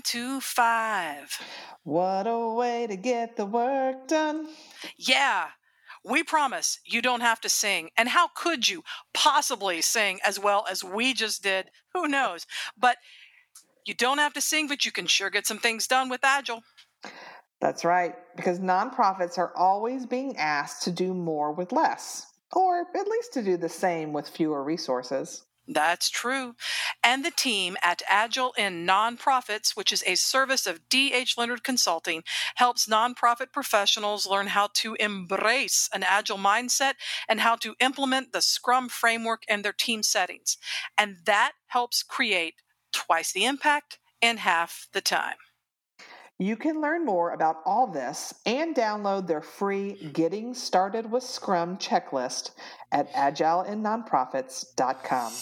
nine to five. What a way to get the work done. Yeah, we promise you don't have to sing. And how could you possibly sing as well as we just did? Who knows? But you don't have to sing, but you can sure get some things done with Agile. That's right, because nonprofits are always being asked to do more with less, or at least to do the same with fewer resources. That's true. And the team at Agile in Nonprofits, which is a service of DH Leonard Consulting, helps nonprofit professionals learn how to embrace an Agile mindset and how to implement the Scrum framework in their team settings. And that helps create twice the impact in half the time. You can learn more about all this and download their free Getting Started with Scrum checklist at agileinnonprofits.com.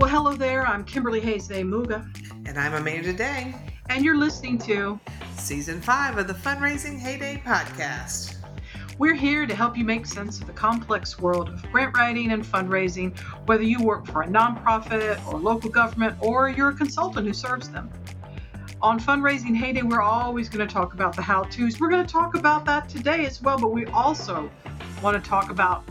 Well, hello there. I'm Kimberly Hayes Muga. And I'm Amanda Day. And you're listening to Season 5 of the Fundraising Heyday podcast. We're here to help you make sense of the complex world of grant writing and fundraising, whether you work for a nonprofit or local government or you're a consultant who serves them. On Fundraising Heyday, we're always going to talk about the how to's. We're going to talk about that today as well, but we also want to talk about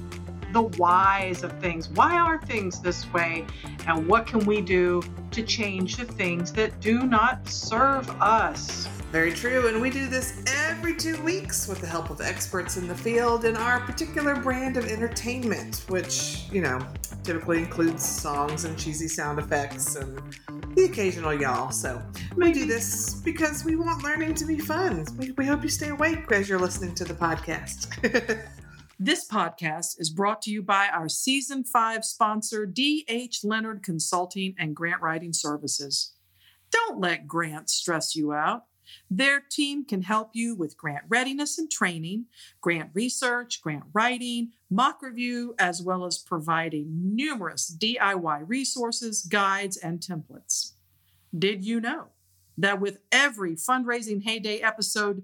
the whys of things. Why are things this way? And what can we do to change the things that do not serve us? Very true, and we do this every two weeks with the help of experts in the field in our particular brand of entertainment, which, you know, typically includes songs and cheesy sound effects and the occasional y'all. So we do this because we want learning to be fun. We, we hope you stay awake as you're listening to the podcast. This podcast is brought to you by our season five sponsor, D.H. Leonard Consulting and Grant Writing Services. Don't let grants stress you out. Their team can help you with grant readiness and training, grant research, grant writing, mock review, as well as providing numerous DIY resources, guides, and templates. Did you know that with every fundraising heyday episode,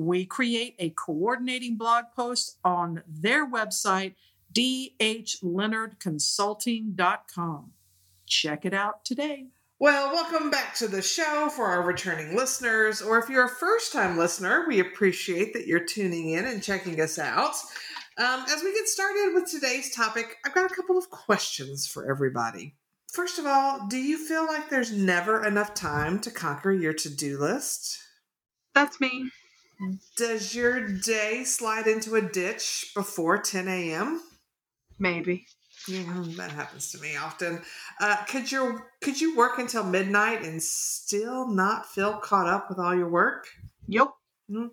we create a coordinating blog post on their website, dhleonardconsulting.com. Check it out today. Well, welcome back to the show for our returning listeners, or if you're a first time listener, we appreciate that you're tuning in and checking us out. Um, as we get started with today's topic, I've got a couple of questions for everybody. First of all, do you feel like there's never enough time to conquer your to do list? That's me. Does your day slide into a ditch before 10 a.m.? Maybe. Yeah, that happens to me often. Uh, could you could you work until midnight and still not feel caught up with all your work? Yep. Mm-hmm.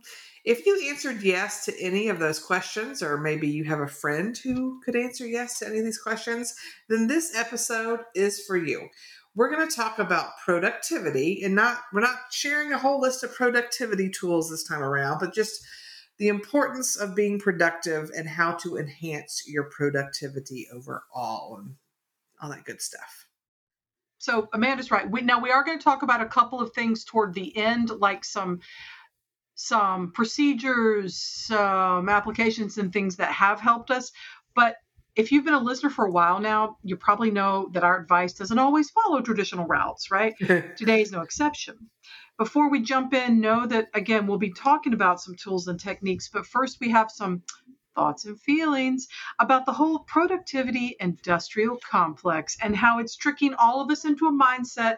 If you answered yes to any of those questions, or maybe you have a friend who could answer yes to any of these questions, then this episode is for you. We're going to talk about productivity, and not we're not sharing a whole list of productivity tools this time around, but just the importance of being productive and how to enhance your productivity overall and all that good stuff. So Amanda's right. We, now we are going to talk about a couple of things toward the end, like some some procedures, some applications, and things that have helped us. But if you've been a listener for a while now, you probably know that our advice doesn't always follow traditional routes, right? Today is no exception. Before we jump in, know that again, we'll be talking about some tools and techniques, but first we have some thoughts and feelings about the whole productivity industrial complex and how it's tricking all of us into a mindset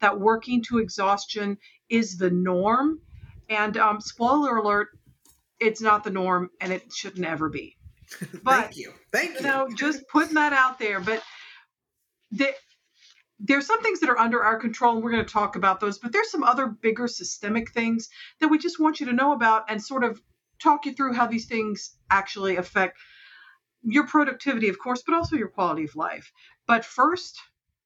that working to exhaustion is the norm. And um, spoiler alert, it's not the norm and it shouldn't ever be. But, Thank you. Thank you. You know, just putting that out there. But the, there's some things that are under our control and we're going to talk about those but there's some other bigger systemic things that we just want you to know about and sort of talk you through how these things actually affect your productivity of course but also your quality of life but first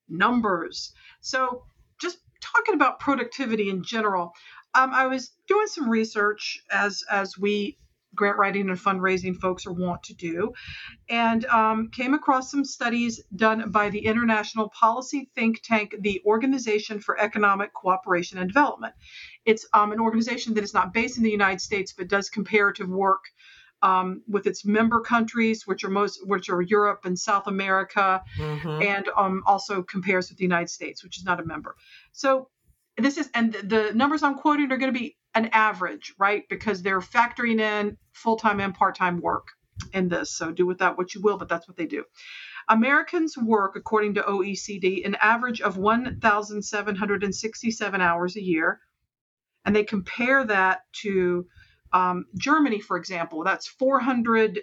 numbers so just talking about productivity in general um, i was doing some research as as we grant writing and fundraising folks are want to do, and um, came across some studies done by the international policy think tank, the Organization for Economic Cooperation and Development. It's um, an organization that is not based in the United States but does comparative work um, with its member countries, which are most, which are Europe and South America, Mhm. and um, also compares with the United States, which is not a member. So this is, and the numbers I'm quoting are going to be an average, right? Because they're factoring in full time and part time work in this. So do with that what you will, but that's what they do. Americans work, according to OECD, an average of 1,767 hours a year. And they compare that to um, Germany, for example. That's 400,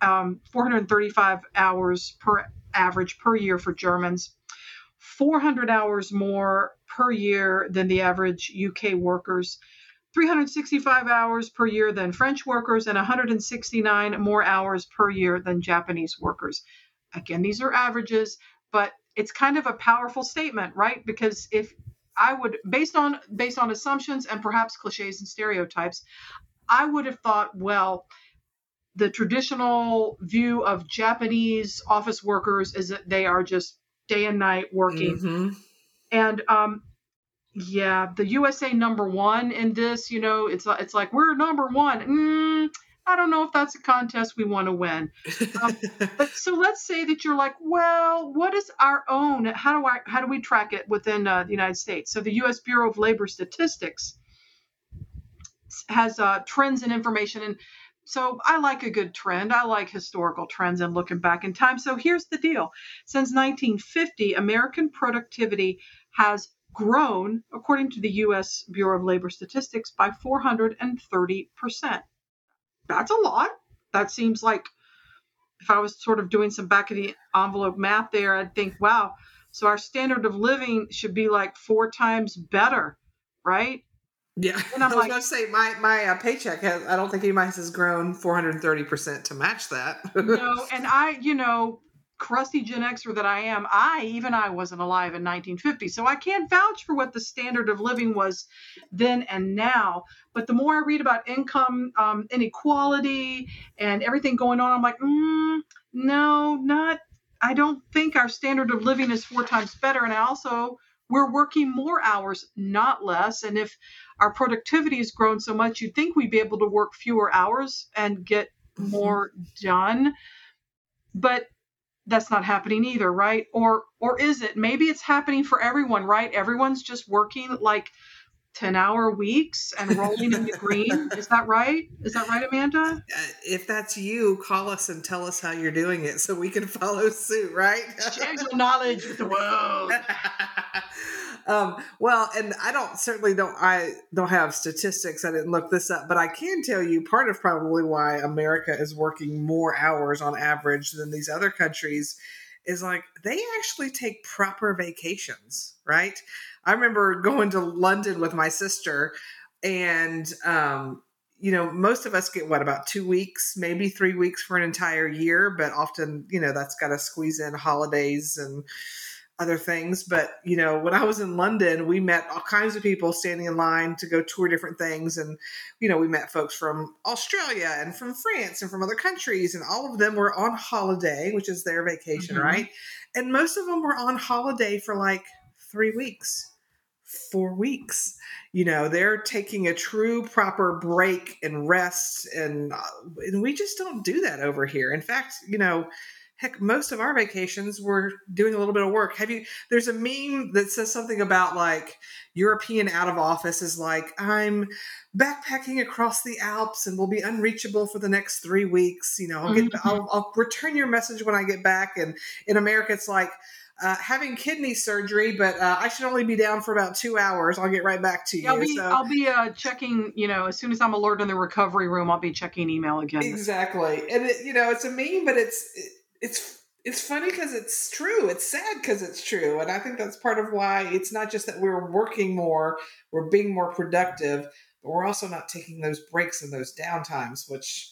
um, 435 hours per average per year for Germans, 400 hours more per year than the average UK workers. 365 hours per year than French workers and 169 more hours per year than Japanese workers. Again, these are averages, but it's kind of a powerful statement, right? Because if I would based on based on assumptions and perhaps cliches and stereotypes, I would have thought, well, the traditional view of Japanese office workers is that they are just day and night working. Mhm. And um, yeah, the USA number one in this, you know, it's it's like we're number one. Mm, I don't know if that's a contest we want to win. Um, But so let's say that you're like, well, what is our own? How do I how do we track it within uh, the United States? So the U.S. Bureau of Labor Statistics has uh, trends and information, and so I like a good trend. I like historical trends and looking back in time. So here's the deal: since 1950, American productivity has grown, according to the U.S. Bureau of Labor Statistics, by 430 percent. That's a lot. That seems like if I was sort of doing some back of the envelope math there, I'd think, wow, so our standard of living should be like four times better, right? Yeah, And I'm I was like- going to say my my uh, paycheck has. I don't think anybody has grown 430 percent to match that. No, and I, you know, crusty Gen Xer that I am, I even I wasn't alive in 1950, so I can't vouch for what the standard of living was then and now. But the more I read about income um, inequality and everything going on, I'm like, mm, no, not. I don't think our standard of living is four times better, and I also we're working more hours, not less. And if our productivity has grown so much, you'd think we'd be able to work fewer hours and get Mhm. more done but that's not happening either right? Or or is it? Maybe it's happening for everyone right? Everyone's just working like 10 hour weeks and rolling in the green. Is that right? Is that right amanda? Uh, if that's you, call us and tell us how you're doing it so we can follow suit, right? share your knowledge with the world um, well, and I don't certainly don't I don't have statistics. I didn't look this up, but I can tell you part of probably why America is working more hours on average than these other countries is like they actually take proper vacations, right? I remember going to London with my sister and um you know, most of us get what about two weeks, maybe three weeks for an entire year, but often, you know, that's got to squeeze in holidays and other things. But, you know, when I was in London, we met all kinds of people standing in line to go tour different things. And, you know, we met folks from Australia and from France and from other countries, and all of them were on holiday, which is their vacation, Mhm. right? And most of them were on holiday for like three weeks, four weeks you know they're taking a true proper break and rest and, uh, and we just don't do that over here in fact you know heck most of our vacations we're doing a little bit of work have you there's a meme that says something about like european out of office is like i'm backpacking across the alps and will be unreachable for the next three weeks you know i'll get Mhm. I'll, I'll return your message when i get back and in america it's like uh, having kidney surgery, but uh, I should only be down for about two hours. I'll get right back to you. i'll be so i'll be uh, checking you know as soon as i'm alert in the recovery room i'll be checking email again exactly, and it, you know it's a meme, but it's it, it's it's funny because it's true. It's sad because it's true, and I think that's part of why it's not just that we're working more, we're being more productive, but we're also not taking those breaks and those downtimes, which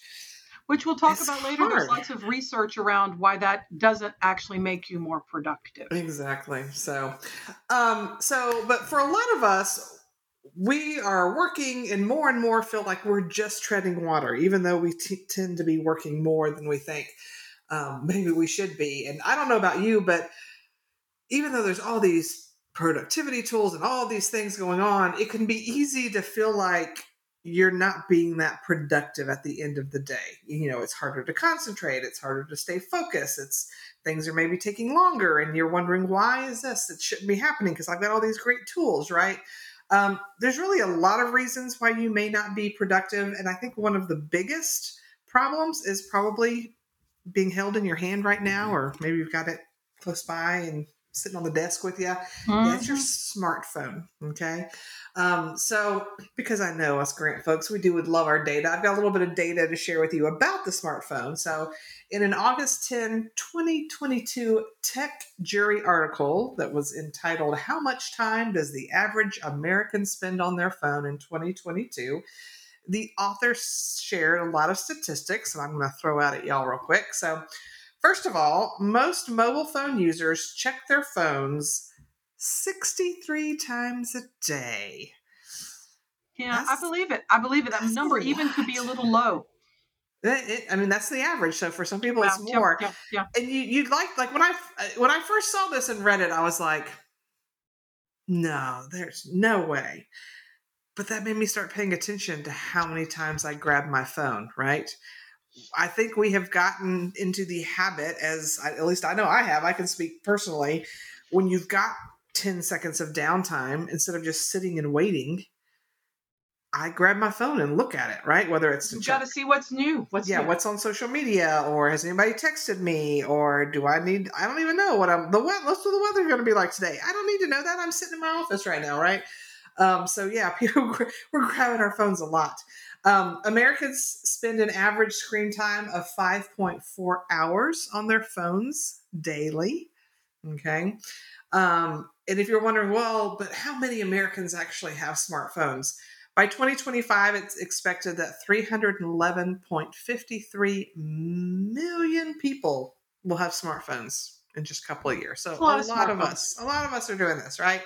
which we'll talk about later there's lots of research around why that doesn't actually make you more productive Exactly. So, um, so, but for a lot of us, we are working and more and more feel like we're just treading water, even though we t- tend to be working more than we think um, maybe we should be. And I don't know about you, but even though there's all these productivity tools and all these things going on, it can be easy to feel like you're not being that productive at the end of the day. You know, it's harder to concentrate, it's harder to stay focused, it's things are maybe taking longer and you're wondering why is this? It shouldn't be happening because I've got all these great tools, right? Um, there's really a lot of reasons why you may not be productive. And I think one of the biggest problems is probably being held in your hand right now, or maybe you've got it close by and sitting on the desk with you. Mm-hmm. It's your smartphone. Okay. Um, so, because I know us grant folks, we do would love our data. I've got a little bit of data to share with you about the smartphone. So, in an August 10, 2022 Tech Jury article that was entitled, How Much Time Does the Average American Spend on Their Phone in 2022? The author shared a lot of statistics, and I'm going to throw out at y'all real quick. So, first of all, most mobile phone users check their phones 63 times a day. Yeah, That's, I believe it. I believe it. That number even could be a little low. It, I mean, that's the average. So for some people, it's more. Yeah, yeah, And you, you'd like, like when I when I first saw this and read it, I was like, no, there's no way. But that made me start paying attention to how many times I grab my phone. Right. I think we have gotten into the habit, as I, at least I know I have. I can speak personally. When you've got ten seconds of downtime, instead of just sitting and waiting, I grab my phone and look at it, right? Whether it's you got to see what's new. What's yeah, new. what's on social media, or has anybody texted me, or do I need? I don't even know what I'm. The what? What's the weather going to be like today? I don't need to know that. I'm sitting in my office right now, right? Um, so yeah, people we're grabbing our phones a lot. Um, Americans spend an average screen time of 5.4 hours on their phones daily. Okay. Um, and if you're wondering, well, but how many Americans actually have smartphones? By 2025, it's expected that 311.53 million people will have smartphones in just a couple of years. So a lot, a lot of, us, a lot of us are doing this, right?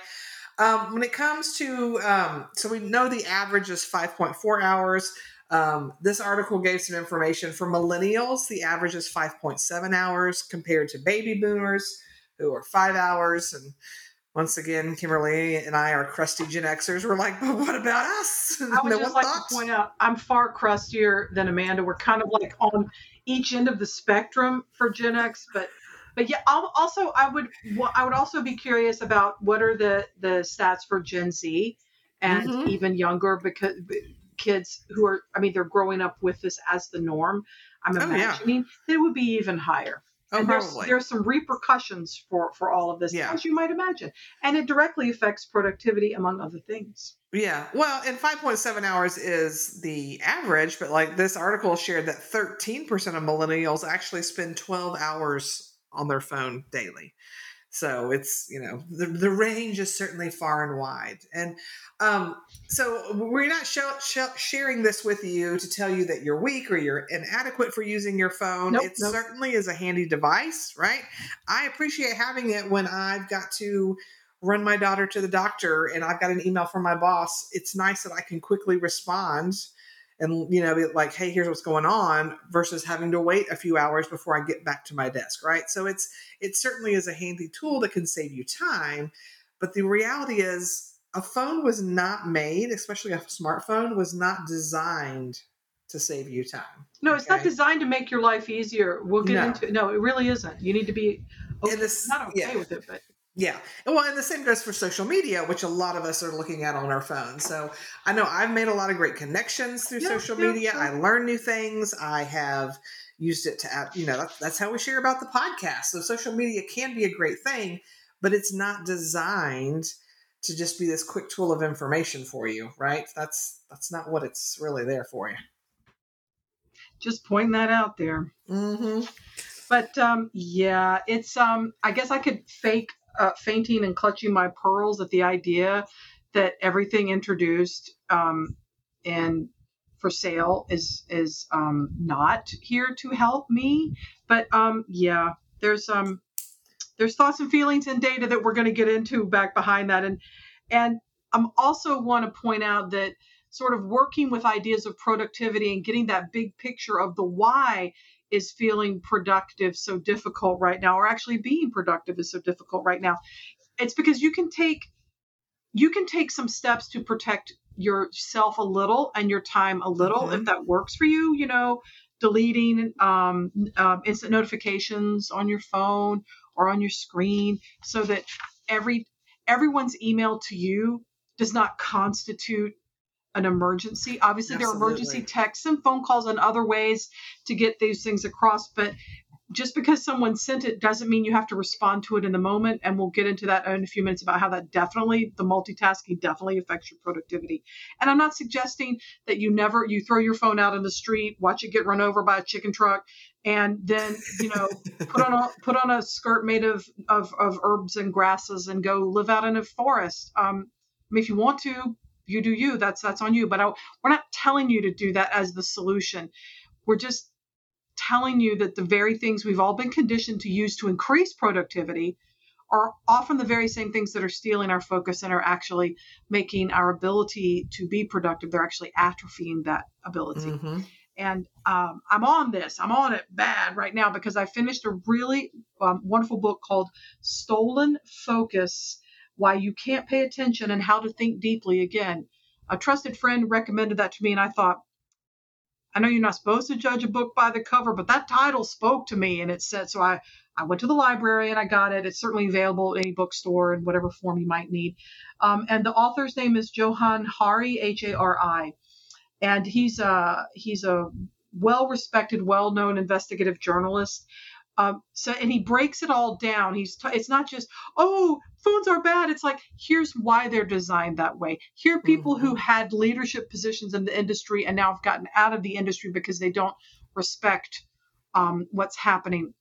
Um, when it comes to, um, so we know the average is 5.4 hours. Um, this article gave some information for millennials. The average is 5.7 hours compared to baby boomers who are five hours and once again, Kimberly and I are crusty Gen Xers. We're like, but what about us? I would no just like thoughts? to point out, I'm far crustier than Amanda. We're kind of like on each end of the spectrum for Gen X, but but yeah. I'll, also, I would I would also be curious about what are the the stats for Gen Z and mm-hmm. even younger because kids who are I mean they're growing up with this as the norm. I'm imagining oh, yeah. it would be even higher. Oh, and there's, there's some repercussions for, for all of this, yeah. as you might imagine. And it directly affects productivity, among other things. Yeah. Well, and 5.7 hours is the average, but like this article shared that 13% of millennials actually spend 12 hours on their phone daily. So it's, you know, the, the range is certainly far and wide. And um, so we're not sh- sh- sharing this with you to tell you that you're weak or you're inadequate for using your phone. Nope, it nope. certainly is a handy device, right? I appreciate having it when I've got to run my daughter to the doctor and I've got an email from my boss. It's nice that I can quickly respond and you know be like hey here's what's going on versus having to wait a few hours before i get back to my desk right so it's it certainly is a handy tool that can save you time but the reality is a phone was not made especially a smartphone was not designed to save you time no it's not designed to make your life easier we'll get no. into it no it really isn't you need to be okay, this, not okay yeah. with it but yeah. Well, and the same goes for social media, which a lot of us are looking at on our phones. So I know I've made a lot of great connections through yeah, social yeah, media. Yeah. I learn new things. I have used it to, you know, that's, that's how we share about the podcast. So social media can be a great thing, but it's not designed to just be this quick tool of information for you, right? That's that's not what it's really there for you. Just point that out there. Mm-hmm. But um, yeah, it's um, I guess I could fake uh, fainting and clutching my pearls at the idea that everything introduced um, and for sale is is um, not here to help me. But um, yeah, there's um there's thoughts and feelings and data that we're going to get into back behind that, and and I'm also want to point out that sort of working with ideas of productivity and getting that big picture of the why is feeling productive so difficult right now or actually being productive is so difficult right now it's because you can take you can take some steps to protect yourself a little and your time a little if that works for you you know deleting um, um, instant notifications on your phone or on your screen so that every everyone's email to you does not constitute an emergency. Obviously there are emergency texts and phone calls and other ways to get these things across but just because someone sent it doesn't mean you have to respond to it in the moment and we'll get into that in a few minutes about how that definitely the multitasking definitely affects your productivity. And i'm not suggesting that you never you throw your phone out in the street watch it get run over by a chicken truck and then you know put on a put on a skirt made of of, of herbs and grasses and go live out in a forest. Um I mean, if you want to you do you that's that's on you but I, we're not telling you to do that as the solution we're just telling you that the very things we've all been conditioned to use to increase productivity are often the very same things that are stealing our focus and are actually making our ability to be productive. They're actually atrophying that ability. Mhm. And um, I'm on this. I'm on it bad right now because I finished a really um, wonderful book called Stolen Focus Why You Can't Pay Attention and How to Think Deeply Again. A trusted friend recommended that to me, and I thought, I know you're not supposed to judge a book by the cover, but that title spoke to me, and it said so. I I went to the library and I got it. It's certainly available at any bookstore in whatever form you might need. Um, and the author's name is Johann Hari, H A R I, and he's a he's a well-respected, well-known investigative journalist. Um, so and he breaks it all down. He's t- it's not just oh phones are bad. It's like here's why they're designed that way. Here are people who had leadership positions in the industry and now have gotten out of the industry because they don't respect um, what's happening.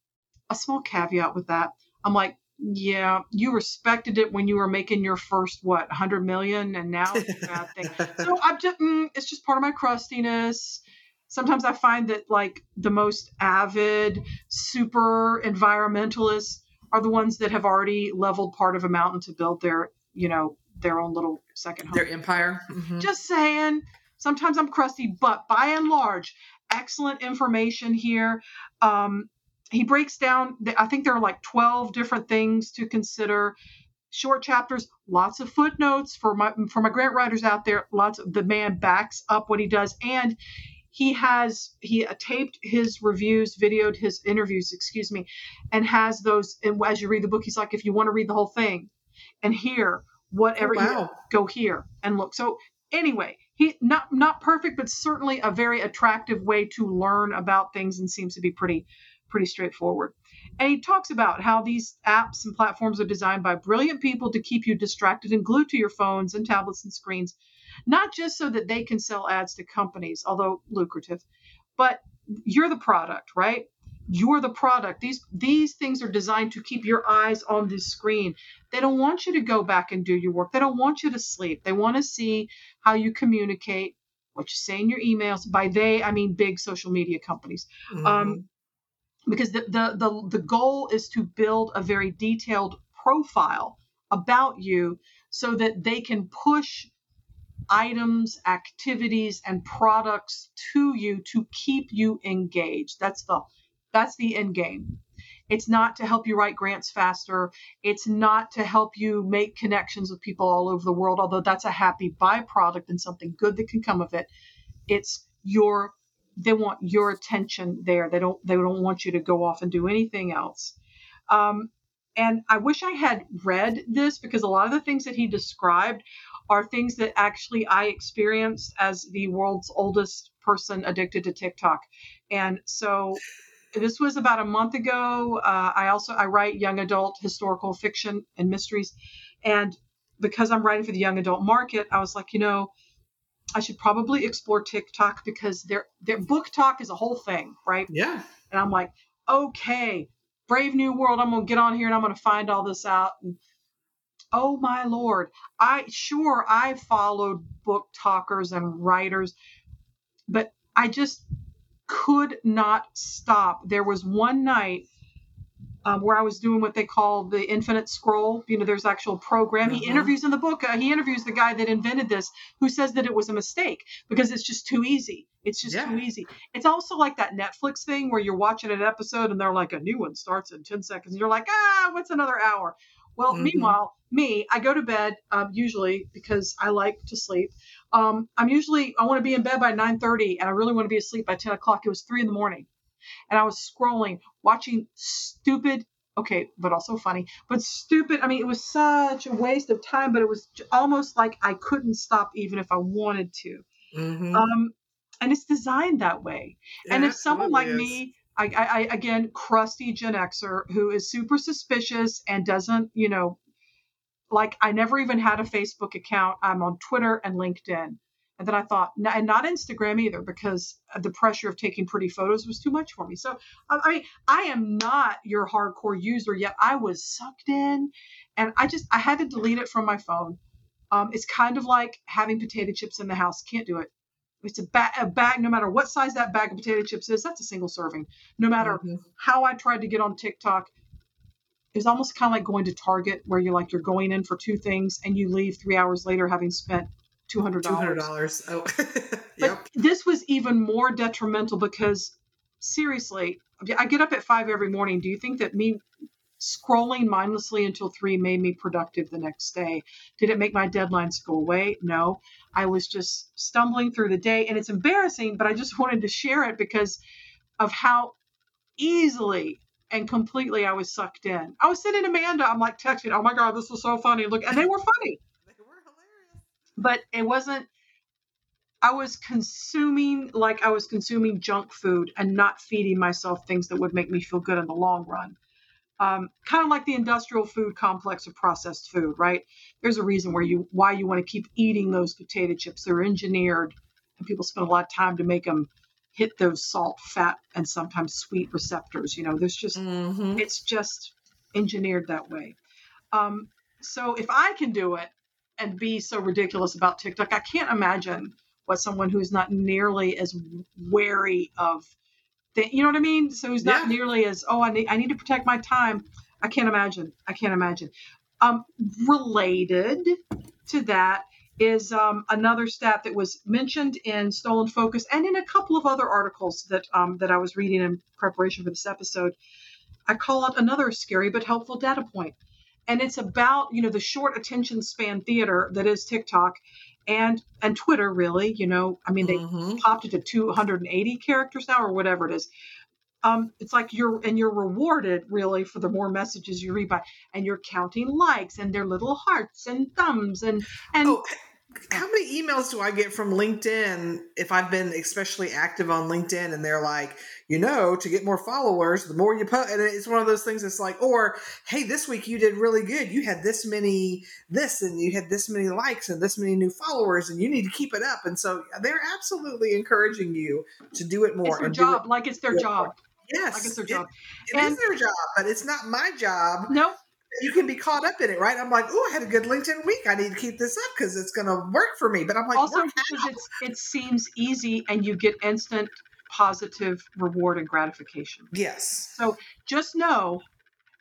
A small caveat with that. I'm like, yeah, you respected it when you were making your first what 100 million, and now it's a bad thing. So I'm just, mm, it's just part of my crustiness. Sometimes I find that like the most avid, super environmentalists are the ones that have already leveled part of a mountain to build their, you know, their own little second home. Their empire. Mhm. Just saying. Sometimes I'm crusty, but by and large, excellent information here. Um, he breaks down. I think there are like 12 different things to consider. Short chapters, lots of footnotes for my for my grant writers out there. Lots of the man backs up what he does, and he has he uh, taped his reviews, videoed his interviews, excuse me, and has those. And as you read the book, he's like, if you want to read the whole thing, and hear whatever, Oh, wow. go here and look. So anyway, he not not perfect, but certainly a very attractive way to learn about things, and seems to be pretty pretty straightforward. And he talks about how these apps and platforms are designed by brilliant people to keep you distracted and glued to your phones and tablets and screens, not just so that they can sell ads to companies, although lucrative, but you're the product, right? You're the product. These these things are designed to keep your eyes on the screen. They don't want you to go back and do your work. They don't want you to sleep. They want to see how you communicate, what you say in your emails. By they, I mean big social media companies Mhm. um, because the, the the the goal is to build a very detailed profile about you so that they can push items activities and products to you to keep you engaged. That's the that's the end game. It's not to help you write grants faster. It's not to help you make connections with people all over the world although that's a happy byproduct and something good that can come of it. It's your they want your attention there. They don't they don't want you to go off and do anything else. Um, and i wish i had read this because a lot of the things that he described are things that actually i experienced as the world's oldest person addicted to tiktok and so this was about a month ago uh, i also i write young adult historical fiction and mysteries and because i'm writing for the young adult market i was like you know I should probably explore TikTok because their their BookTok is a whole thing, right? yeah. And I'm like, okay, Brave New World, I'm gonna get on here and I'm gonna find all this out. And oh my lord, I sure I followed book talkers and writers, but I just could not stop. There was one night um, where I was doing what they call the infinite scroll. You know, there's actual program. He Mhm. interviews in the book. Uh, he interviews the guy that invented this, who says that it was a mistake because it's just too easy. It's just Yeah. too easy. It's also like that Netflix thing where you're watching an episode and they're like, a new one starts in 10 seconds. And you're like, ah, what's another hour? Well, Mhm. meanwhile, me, I go to bed um, usually because I like to sleep. Um, I'm usually I want to be in bed by 9:30, and I really want to be asleep by 10 o'clock. It was three in the morning, and I was scrolling, watching stupid. Okay, but also funny, but stupid. I mean, it was such a waste of time, but it was almost like I couldn't stop even if I wanted to. Mm-hmm. Um, and it's designed that way. and if someone like is. me, I, I, again, crusty Gen Xer who is super suspicious and doesn't, you know, like I never even had a Facebook account. I'm on Twitter and LinkedIn. And then I thought, and not Instagram either, because the pressure of taking pretty photos was too much for me. So, I I mean, I am not your hardcore user yet. I was sucked in, and I just I had to delete it from my phone. Um, it's kind of like having potato chips in the house. Can't do it. It's a, ba- a bag, no matter what size that bag of potato chips is, that's a single serving. No matter Mhm. how I tried to get on TikTok, it's almost kind of like going to Target, where you're like you're going in for two things and you leave three hours later having spent $200. $200. Oh, But yep. this was even more detrimental because seriously, I get up at five every morning. Do you think that me scrolling mindlessly until three made me productive the next day? Did it make my deadlines go away? No. I was just stumbling through the day, and it's embarrassing, but I just wanted to share it because of how easily and completely I was sucked in. I was sending Amanda, I'm like texting, oh my God, this was so funny. Look, and they were funny They were hilarious. but it wasn't i was consuming like i was consuming junk food and not feeding myself things that would make me feel good in the long run um, kind of like the industrial food complex of processed food right there's a reason where you why you want to keep eating those potato chips they're engineered and people spend a lot of time to make them hit those salt fat and sometimes sweet receptors you know there's just Mm-hmm. it's just engineered that way. Um, so if I can do it and be so ridiculous about TikTok, I can't imagine what someone who's not nearly as wary of, the, you know what I mean? So who's not Yeah. nearly as oh I need I need to protect my time. I can't imagine. I can't imagine. Um, related to that is um, another stat that was mentioned in Stolen Focus and in a couple of other articles that um, that I was reading in preparation for this episode. I call it another scary but helpful data. And it's about, you know, the short attention span theater that is TikTok and and Twitter really, you know, I mean they Mm-hmm. popped it to 280 characters now or whatever it is. Um, it's like you're and you're rewarded really for the more messages you read by and you're counting likes and their little hearts and thumbs and and Oh, how many emails do I get from LinkedIn if I've been especially active on LinkedIn and they're like, you know, to get more followers, the more you put, and it's one of those things that's like, or hey, this week you did really good. You had this many this, and you had this many likes and this many new followers, and you need to keep it up. And so they're absolutely encouraging you to do it more. it's their do it- job, like it's their job. Yes, Like it's their it- job. it is And- their job, but it's not my job No, you can be caught up in it, right? I'm like, oh, I had a good LinkedIn week. I need to keep this up because it's going to work for me. But I'm like, also because it's it seems easy and you get instant positive reward and gratification. yes, So just know,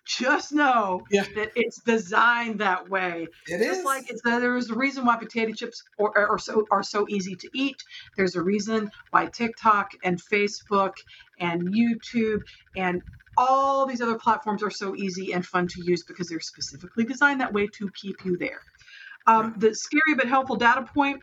just know Yeah. that it's designed that way. it just is. like it's there's a reason why potato chips are so are so easy to eat. There's a reason why TikTok and Facebook and YouTube and all these other platforms are so easy and fun to use because they're specifically designed that way to keep you there. Um, the scary but helpful data point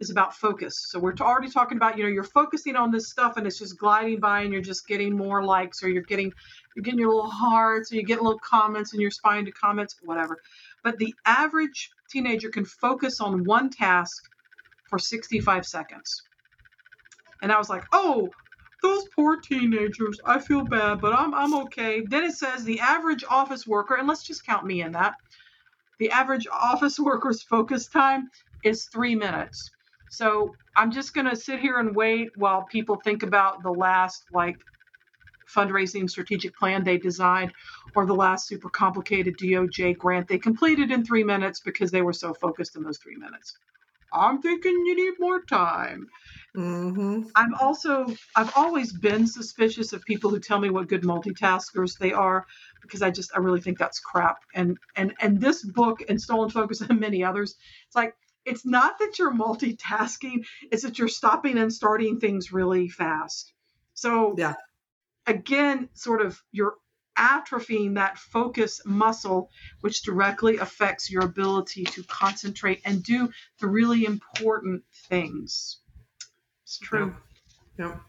is about focus. So we're already talking about you know you're focusing on this stuff and it's just gliding by and you're just getting more likes or you're getting you're getting your little hearts or you get little comments and you're responding to comments whatever. But the average teenager can focus on one task for 65 seconds. And I was like, oh, those poor teenagers. I feel bad, but I'm I'm okay. Then it says the average office worker, and let's just count me in that. The average office worker's focus time is three minutes. So I'm just gonna sit here and wait while people think about the last like fundraising strategic plan they designed or the last super complicated DOJ grant they completed in three minutes because they were so focused in those three minutes. I'm thinking you need more time. hmm I'm also I've always been suspicious of people who tell me what good multitaskers they are because I just I really think that's crap. And and and this book and Stolen Focus and many others, it's like it's not that you're multitasking, it's that you're stopping and starting things really fast. So Yeah. again, sort of you're atrophying that focus muscle, which directly affects your ability to concentrate and do the really important things. It's true. Yep. yep.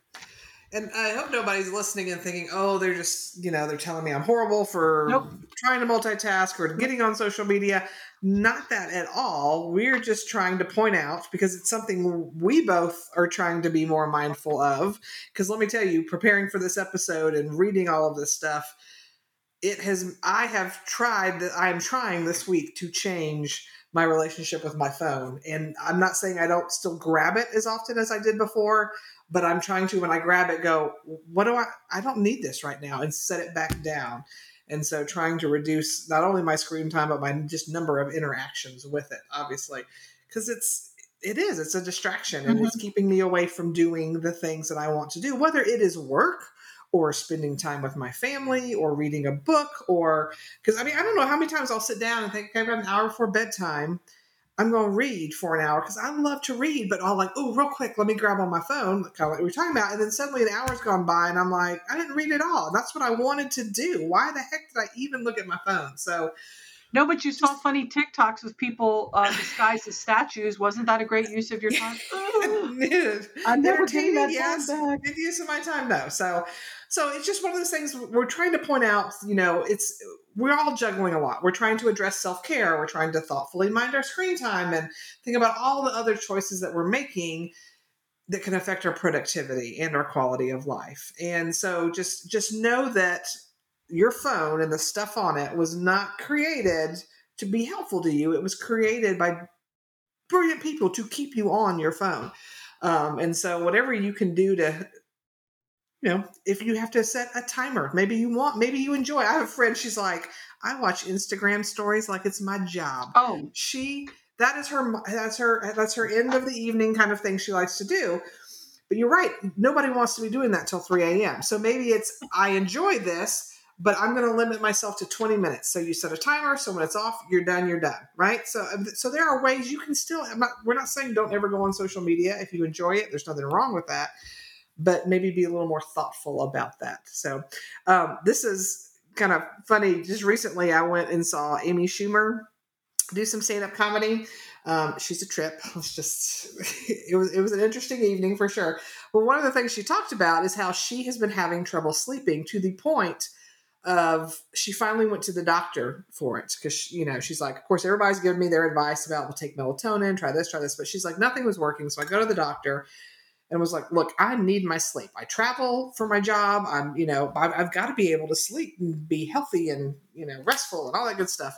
And I hope nobody's listening and thinking, oh, they're just, you know, they're telling me I'm horrible for Nope. trying to multitask or getting on social media. Not that at all. We're just trying to point out because it's something we both are trying to be more mindful of. Because let me tell you, preparing for this episode and reading all of this stuff, it has, I have tried that I'm trying this week to change my relationship with my phone. And I'm not saying I don't still grab it as often as I did before, but I'm trying to when I grab it go, what do I I don't need this right now and set it back down. And so trying to reduce not only my screen time but my just number of interactions with it, obviously. Because it's it is, it's a distraction and it's mm-hmm. keeping me away from doing the things that I want to do, whether it is work or spending time with my family or reading a book or because I mean I don't know how many times I'll sit down and think okay, I've got an hour before bedtime I'm going to read for an hour because I love to read, but I'll like, oh, real quick, let me grab on my phone, kind of like we are talking about. And then suddenly an hour's gone by and I'm like, I didn't read at all. That's what I wanted to do. Why the heck did I even look at my phone? So, no, but you saw funny TikToks with people uh, disguised as statues. Wasn't that a great use of your time? I never getting that yes, time back. Good use of my time, though. So, so it's just one of those things we're trying to point out. You know, it's we're all juggling a lot. We're trying to address self care. We're trying to thoughtfully mind our screen time and think about all the other choices that we're making that can affect our productivity and our quality of life. And so just just know that your phone and the stuff on it was not created to be helpful to you. It was created by brilliant people to keep you on your phone. Um, and so whatever you can do to you know, if you have to set a timer, maybe you want, maybe you enjoy. I have a friend, she's like, I watch Instagram stories like it's my job. Oh, She, that is her, that's her, that's her end of the evening kind of thing she likes to do. But you're right. Nobody wants to be doing that till 3 a.m. So maybe it's, I enjoy this, but I'm going to limit myself to 20 minutes. So you set a timer. So when it's off, you're done, you're done. Right. So, so there are ways you can still, not, we're not saying don't ever go on social media. If you enjoy it, there's nothing wrong with that but maybe be a little more thoughtful about that. So um, this is kind of funny. Just recently, I went and saw Amy Schumer do some stand up comedy. Um, she's a trip. It's just it was it was an interesting evening for sure. But one of the things she talked about is how she has been having trouble sleeping to the point of she finally went to the doctor for it because you know she's like of course everybody's giving me their advice about we'll take melatonin try this try this but she's like nothing was working so i go to the doctor and was like, look, I need my sleep. I travel for my job. I'm, you know, I've, I've got to be able to sleep and be healthy and, you know, restful and all that good stuff.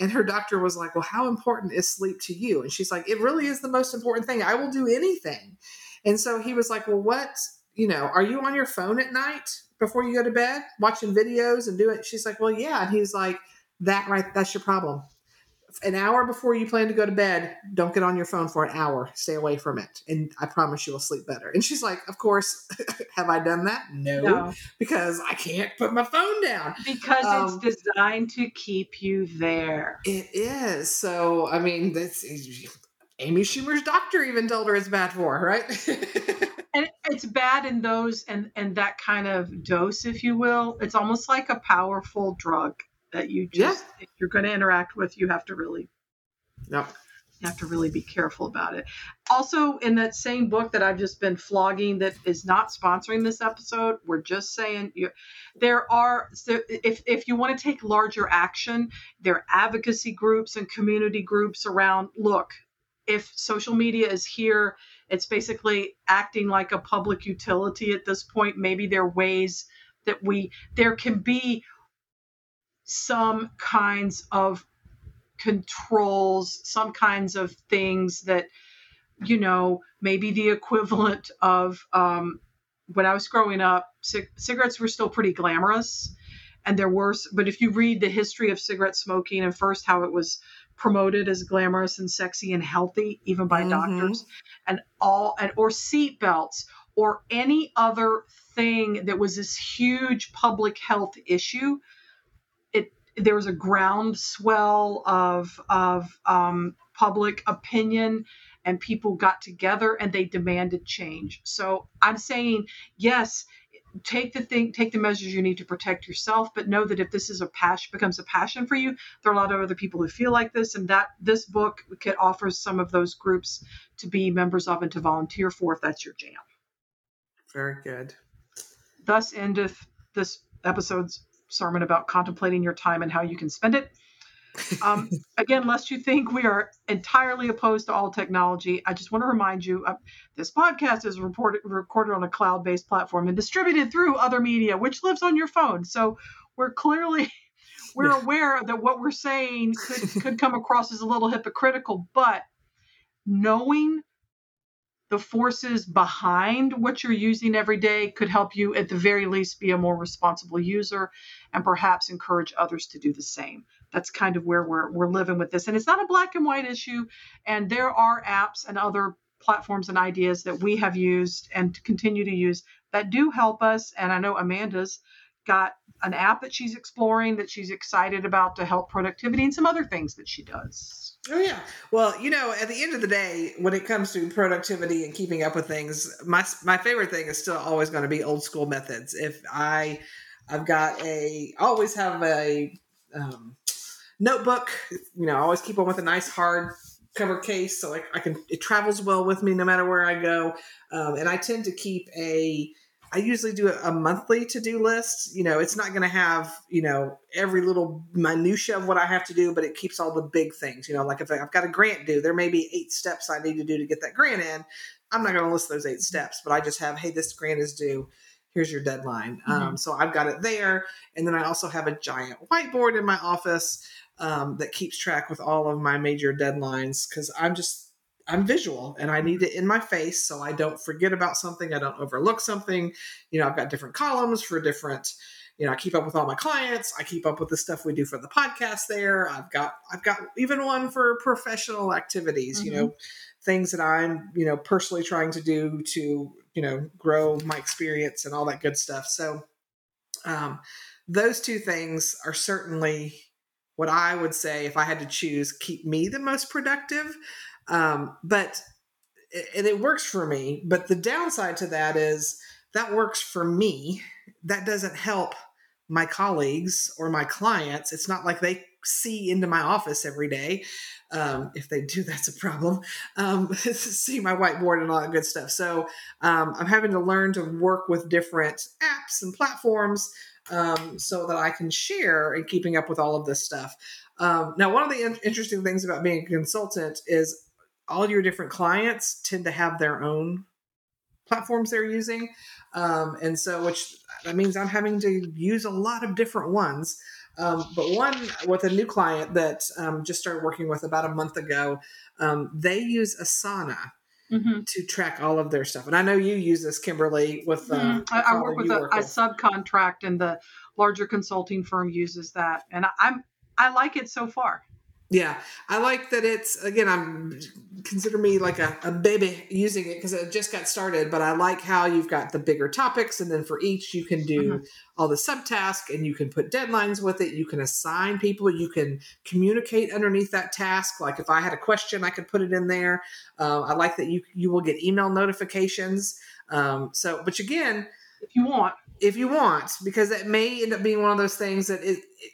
And her doctor was like, well, how important is sleep to you? And she's like, it really is the most important thing. I will do anything. And so he was like, well, what, you know, are you on your phone at night before you go to bed watching videos and doing? She's like, well, yeah. And he's like, that right, that's your problem an hour before you plan to go to bed, don't get on your phone for an hour. Stay away from it. And I promise you will sleep better. And she's like, Of course, have I done that? No, no. because I can't put my phone down. Because Um, it's designed to keep you there. It is. So, I mean, that's Amy Schumer's doctor even told her it's bad for her, right? And it's bad in those and and that kind of dose, if you will. It's almost like a powerful drug that you just if you're going to interact with, you have to really no. you have to really be careful about it. Also, in that same book that I've just been flogging, that is not sponsoring this episode, we're just saying there are so if if you want to take larger action, there are advocacy groups and community groups around. Look, if social media is here, it's basically acting like a public utility at this point. Maybe there are ways that we there can be some kinds of controls, some kinds of things that, you know, maybe the equivalent of um, when I was growing up, cig- cigarettes were still pretty glamorous. And there were, but if you read the history of cigarette smoking and first how it was promoted as glamorous and sexy and healthy, even by Mhm. doctors, and all, and or seat belts or any other thing that was this huge public health issue, it there was a groundswell of of um, public opinion, and people got together and they demanded change. So I'm saying yes. Take the thing take the measures you need to protect yourself but know that if this is a passion becomes a passion for you there are a lot of other people who feel like this and that this book could offers some of those groups to be members of and to volunteer for if that's your jam. Very good. Thus endeth this episode's sermon about contemplating your time and how you can spend it um, again, lest you think we are entirely opposed to all technology, I just want to remind you uh, this podcast is reported, recorded on a cloud based platform and distributed through other media, which lives on your phone. So we're clearly. We're yeah. aware that what we're saying could, could come across as a little hypocritical, but knowing the forces behind what you're using every day could help you at the very least be a more responsible user and perhaps encourage others to do the same that's kind of where we're we're living with this. And it's not a black and white issue. And there are apps and other platforms and ideas that we have used and continue to use that do help us. And i know amanda's got an app that she's exploring that she's excited about to help productivity and some other things that she does. Oh yeah. Well you know at the end of the day when it comes to productivity and keeping up with things my my favorite thing is still always going to be old school methods. If i i've got a always have a um, notebook. You know, I always keep one with a nice hard cover case so I, I can it travels well with me no matter where I go. Um, and I tend to keep a I usually do a monthly to do list. You know, it's not going to have, you know, every little minutia of what I have to do, but it keeps all the big things. You know, like if I've got a grant due, there may be eight steps I need to do to get that grant in. I'm not going to list those eight steps, but I just have, hey, this grant is due. Here's your deadline. Mm-hmm. Um, so I've got it there. And then I also have a giant whiteboard in my office um, that keeps track with all of my major deadlines because I'm just I'm visual and I need it in my face so I don't forget about something, I don't overlook something. You know, I've got different columns for different you know, I keep up with all my clients. I keep up with the stuff we do for the podcast there. I've got I've got even one for professional activities, mm-hmm. you know, mm-hmm. things that I'm, you know, personally trying to do to, you know, grow my experience and all that good stuff. So um those two things are certainly what I would say if I had to choose keep me the most productive. Um, but and it works for me. But the downside to that is that works for me. That doesn't help my colleagues or my clients. It's not like they see into my office every day. Um, if they do, that's a problem. Um, see my whiteboard and all that good stuff. So um, I'm having to learn to work with different apps and platforms um, so that I can share and keeping up with all of this stuff. Um, now, one of the in- interesting things about being a consultant is all your different clients tend to have their own platforms they're using. Um, and so, which that means I'm having to use a lot of different ones. Um, but one with a new client that um, just started working with about a month ago, um, they use Asana mm-hmm. to track all of their stuff. And I know you use this, Kimberly, with uh, mm-hmm. I, I, work with a, work with. subcontract, and the larger consulting firm uses that, and I'm I like it so far. Yeah, I like that it's again. I'm consider me like a, a baby using it because it just got started. But I like how you've got the bigger topics, and then for each you can do mm-hmm. all the subtasks, and you can put deadlines with it. You can assign people. You can communicate underneath that task. Like if I had a question, I could put it in there. Uh, I like that you you will get email notifications. Um, so, but again, if you want, if you want, because that may end up being one of those things that it, it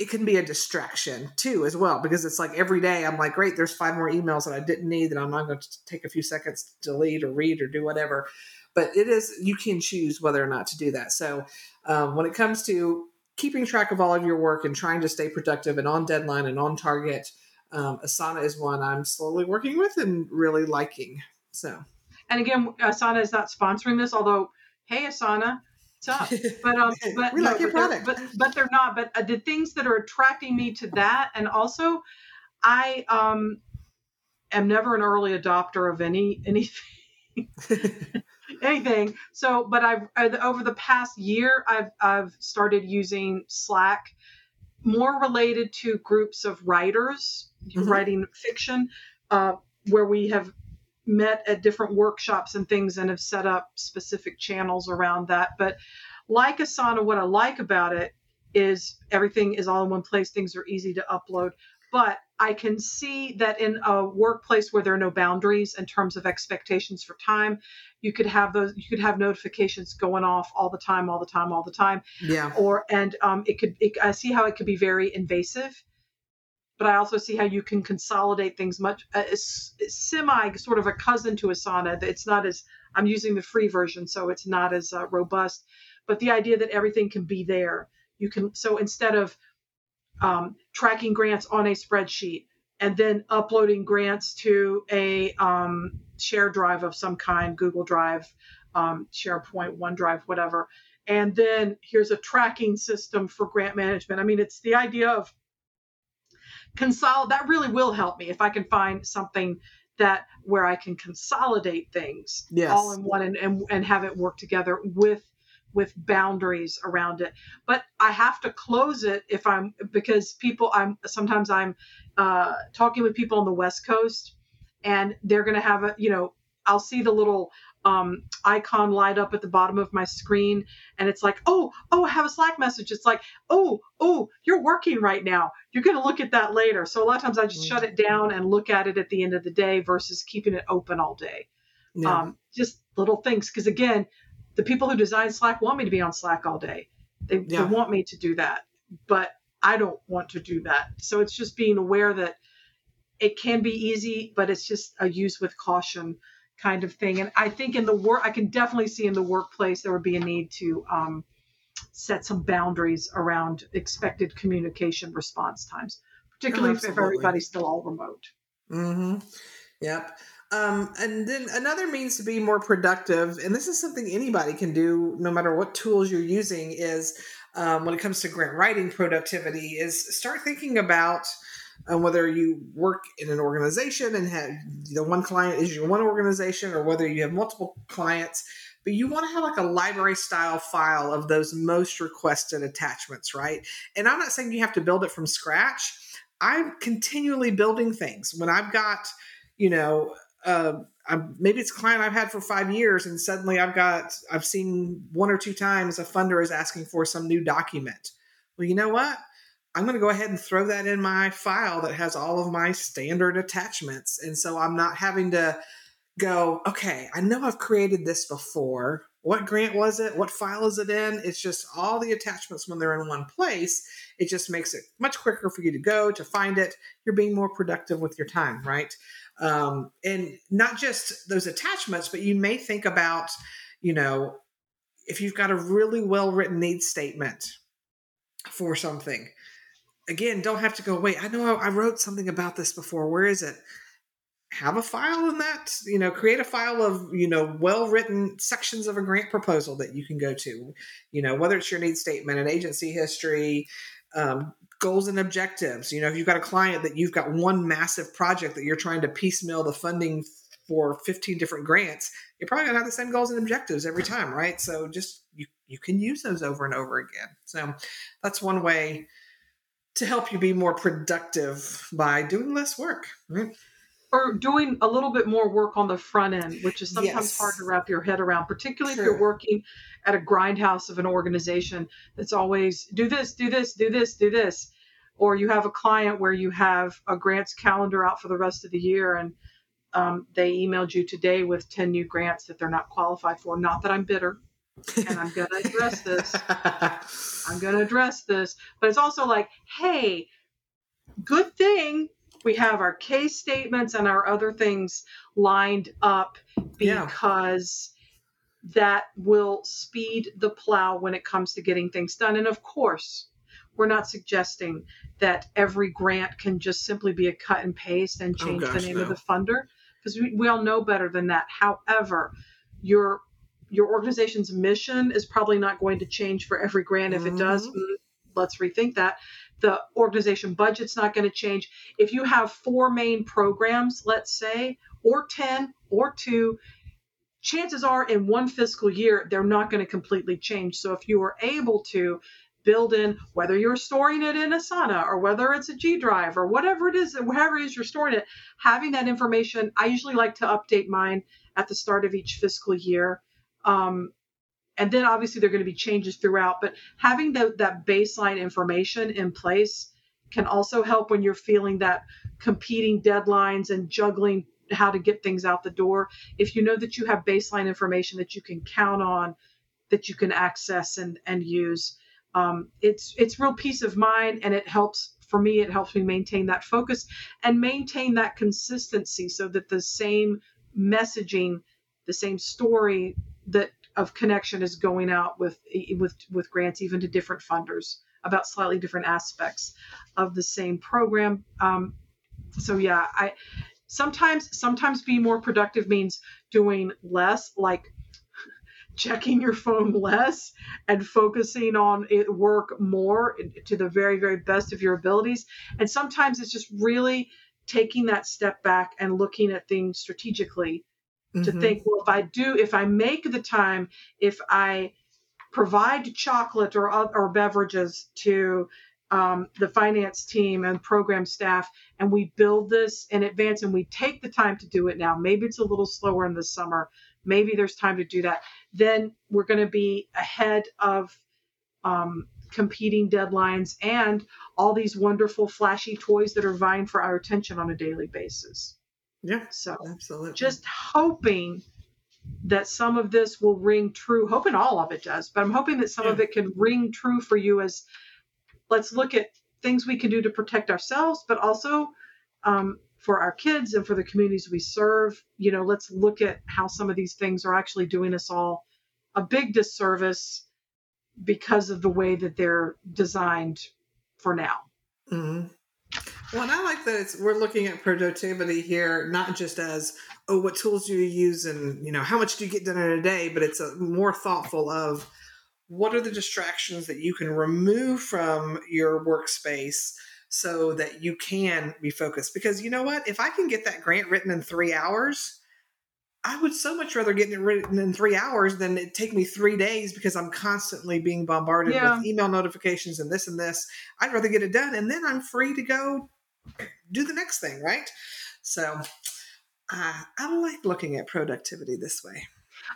it can be a distraction too as well because it's like every day i'm like great there's five more emails that i didn't need that i'm not going to take a few seconds to delete or read or do whatever. But it is you can choose whether or not to do that. So um, when it comes to keeping track of all of your work and trying to stay productive and on deadline and on target um, asana is one i'm slowly working with and really liking so. And again asana is not sponsoring this although hey asana tough. But um, but we no, like your but product. They're, but but they're not. But uh, the things that are attracting me to that, and also, I um, am never an early adopter of any anything. anything so but i've uh, over the past year i've i've started using slack more related to groups of writers mm-hmm. writing fiction uh, where we have met at different workshops and things and have set up specific channels around that. But like Asana, what I like about it is everything is all in one place. Things are easy to upload. But I can see that in a workplace where there are no boundaries in terms of expectations for time, you could have those you could have notifications going off all the time, all the time, all the time. Yeah. Or and um, it could it, I see how it could be very invasive, but I also see how you can consolidate things much uh, semi sort of a cousin to Asana. It's not as I'm using the free version, so it's not as uh, robust. But the idea that everything can be there, you can so instead of um, tracking grants on a spreadsheet and then uploading grants to a um, share drive of some kind, Google Drive, um, SharePoint, OneDrive, whatever. And then here's a tracking system for grant management. I mean, it's the idea of consolidate. That really will help me if I can find something that where I can consolidate things yes. all in one and, and, and have it work together with with boundaries around it but i have to close it if i'm because people i'm sometimes i'm uh, talking with people on the west coast and they're going to have a you know i'll see the little um, icon light up at the bottom of my screen and it's like oh oh i have a slack message it's like oh oh you're working right now you're going to look at that later so a lot of times i just shut it down and look at it at the end of the day versus keeping it open all day yeah. um, just little things because again the people who design Slack want me to be on Slack all day. They, yeah. they want me to do that, but I don't want to do that. So it's just being aware that it can be easy, but it's just a use with caution kind of thing. And I think in the work, I can definitely see in the workplace there would be a need to um, set some boundaries around expected communication response times, particularly if everybody's still all remote. Mm-hmm. Yep. Um, and then another means to be more productive, and this is something anybody can do no matter what tools you're using, is um, when it comes to grant writing productivity, is start thinking about uh, whether you work in an organization and have the one client is your one organization or whether you have multiple clients but you want to have like a library style file of those most requested attachments right and i'm not saying you have to build it from scratch i'm continually building things when i've got you know uh, maybe it's a client I've had for five years, and suddenly I've got I've seen one or two times a funder is asking for some new document. Well, you know what? I'm going to go ahead and throw that in my file that has all of my standard attachments, and so I'm not having to go. Okay, I know I've created this before. What grant was it? What file is it in? It's just all the attachments when they're in one place. It just makes it much quicker for you to go to find it. You're being more productive with your time, right? um, and not just those attachments but you may think about you know if you've got a really well written needs statement for something again don't have to go wait i know i wrote something about this before where is it have a file in that you know create a file of you know well written sections of a grant proposal that you can go to you know whether it's your needs statement an agency history um, goals and objectives. You know, if you've got a client that you've got one massive project that you're trying to piecemeal the funding for 15 different grants, you're probably gonna have the same goals and objectives every time, right? So just you you can use those over and over again. So that's one way to help you be more productive by doing less work. Right? Or doing a little bit more work on the front end, which is sometimes yes. hard to wrap your head around, particularly if you're working at a grindhouse of an organization that's always do this, do this, do this, do this. Or you have a client where you have a grants calendar out for the rest of the year and um, they emailed you today with 10 new grants that they're not qualified for. Not that I'm bitter, and I'm going to address this. I'm going to address this. But it's also like, hey, good thing we have our case statements and our other things lined up because that will speed the plow when it comes to getting things done. And of course, we're not suggesting that every grant can just simply be a cut and paste and oh, change oh gosh, the name no. of the funder because we, we all know better than that. However, your your organization's mission is probably not going to change for every grant. If mm-hmm. it does, mm, let's rethink that. The organization budget's not going to change. If you have four main programs, let's say, or 10 or two, chances are in one fiscal year they're not going to completely change so if you are able to build in whether you're storing it in asana or whether it's a g drive or whatever it is whatever it is you're storing it having that information i usually like to update mine at the start of each fiscal year um, and then obviously there are going to be changes throughout but having the, that baseline information in place can also help when you're feeling that competing deadlines and juggling how to get things out the door. If you know that you have baseline information that you can count on, that you can access and and use, um, it's it's real peace of mind, and it helps for me. It helps me maintain that focus and maintain that consistency, so that the same messaging, the same story that of connection is going out with with with grants even to different funders about slightly different aspects of the same program. Um, so yeah, I sometimes sometimes being more productive means doing less, like checking your phone less and focusing on it work more to the very very best of your abilities. And sometimes it's just really taking that step back and looking at things strategically mm-hmm. to think, well, if I do, if I make the time, if I provide chocolate or, or beverages to um, the finance team and program staff, and we build this in advance and we take the time to do it now. Maybe it's a little slower in the summer. Maybe there's time to do that. Then we're going to be ahead of um, competing deadlines and all these wonderful, flashy toys that are vying for our attention on a daily basis. Yeah. So, absolutely. Just hoping that some of this will ring true, hoping all of it does, but I'm hoping that some yeah. of it can ring true for you as let's look at things we can do to protect ourselves, but also um, for our kids and for the communities we serve. You know, let's look at how some of these things are actually doing us all a big disservice because of the way that they're designed for now. Mm-hmm. Well, and I like that it's we're looking at productivity here, not just as oh, what tools do you use and you know how much do you get done in a day, but it's a more thoughtful of what are the distractions that you can remove from your workspace so that you can be focused. Because you know what? If i can get that grant written in three hours i would so much rather get it written in three hours than it take me three days because i'm constantly being bombarded yeah. with email notifications and this and this. I'd rather get it done and then i'm free to go do the next thing right so uh, i like looking at productivity this way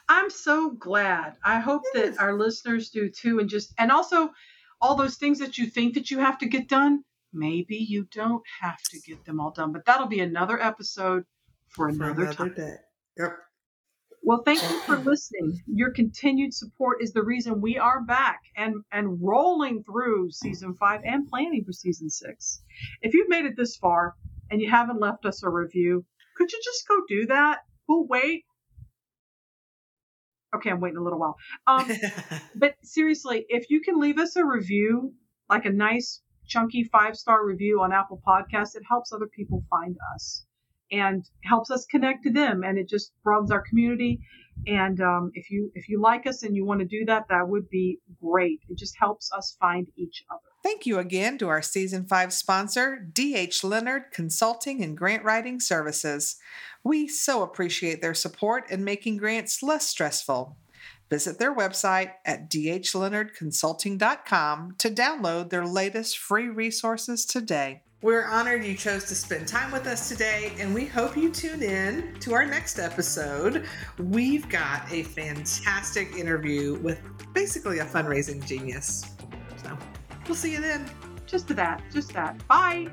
I'm so glad. I hope that our listeners do too. And just, and also all those things that you think that you have to get done, maybe you don't have to get them all done. But that'll be another episode for another, for another time. Day. Yep. Well, thank you for listening. Your continued support is the reason we are back and and rolling through season five and planning for season six. If you've made it this far and you haven't left us a review, could you just go do that? We'll wait Okay, I'm waiting a little while. Um, but seriously, if you can leave us a review, like a nice chunky five star review on Apple Podcasts, it helps other people find us and helps us connect to them, and it just broadens our community. And um, if you if you like us and you want to do that, that would be great. It just helps us find each other. Thank you again to our season five sponsor, DH Leonard Consulting and Grant Writing Services. We so appreciate their support in making grants less stressful. Visit their website at dhleonardconsulting.com to download their latest free resources today. We're honored you chose to spend time with us today, and we hope you tune in to our next episode. We've got a fantastic interview with basically a fundraising genius. So we'll see you then. Just that. Just that. Bye.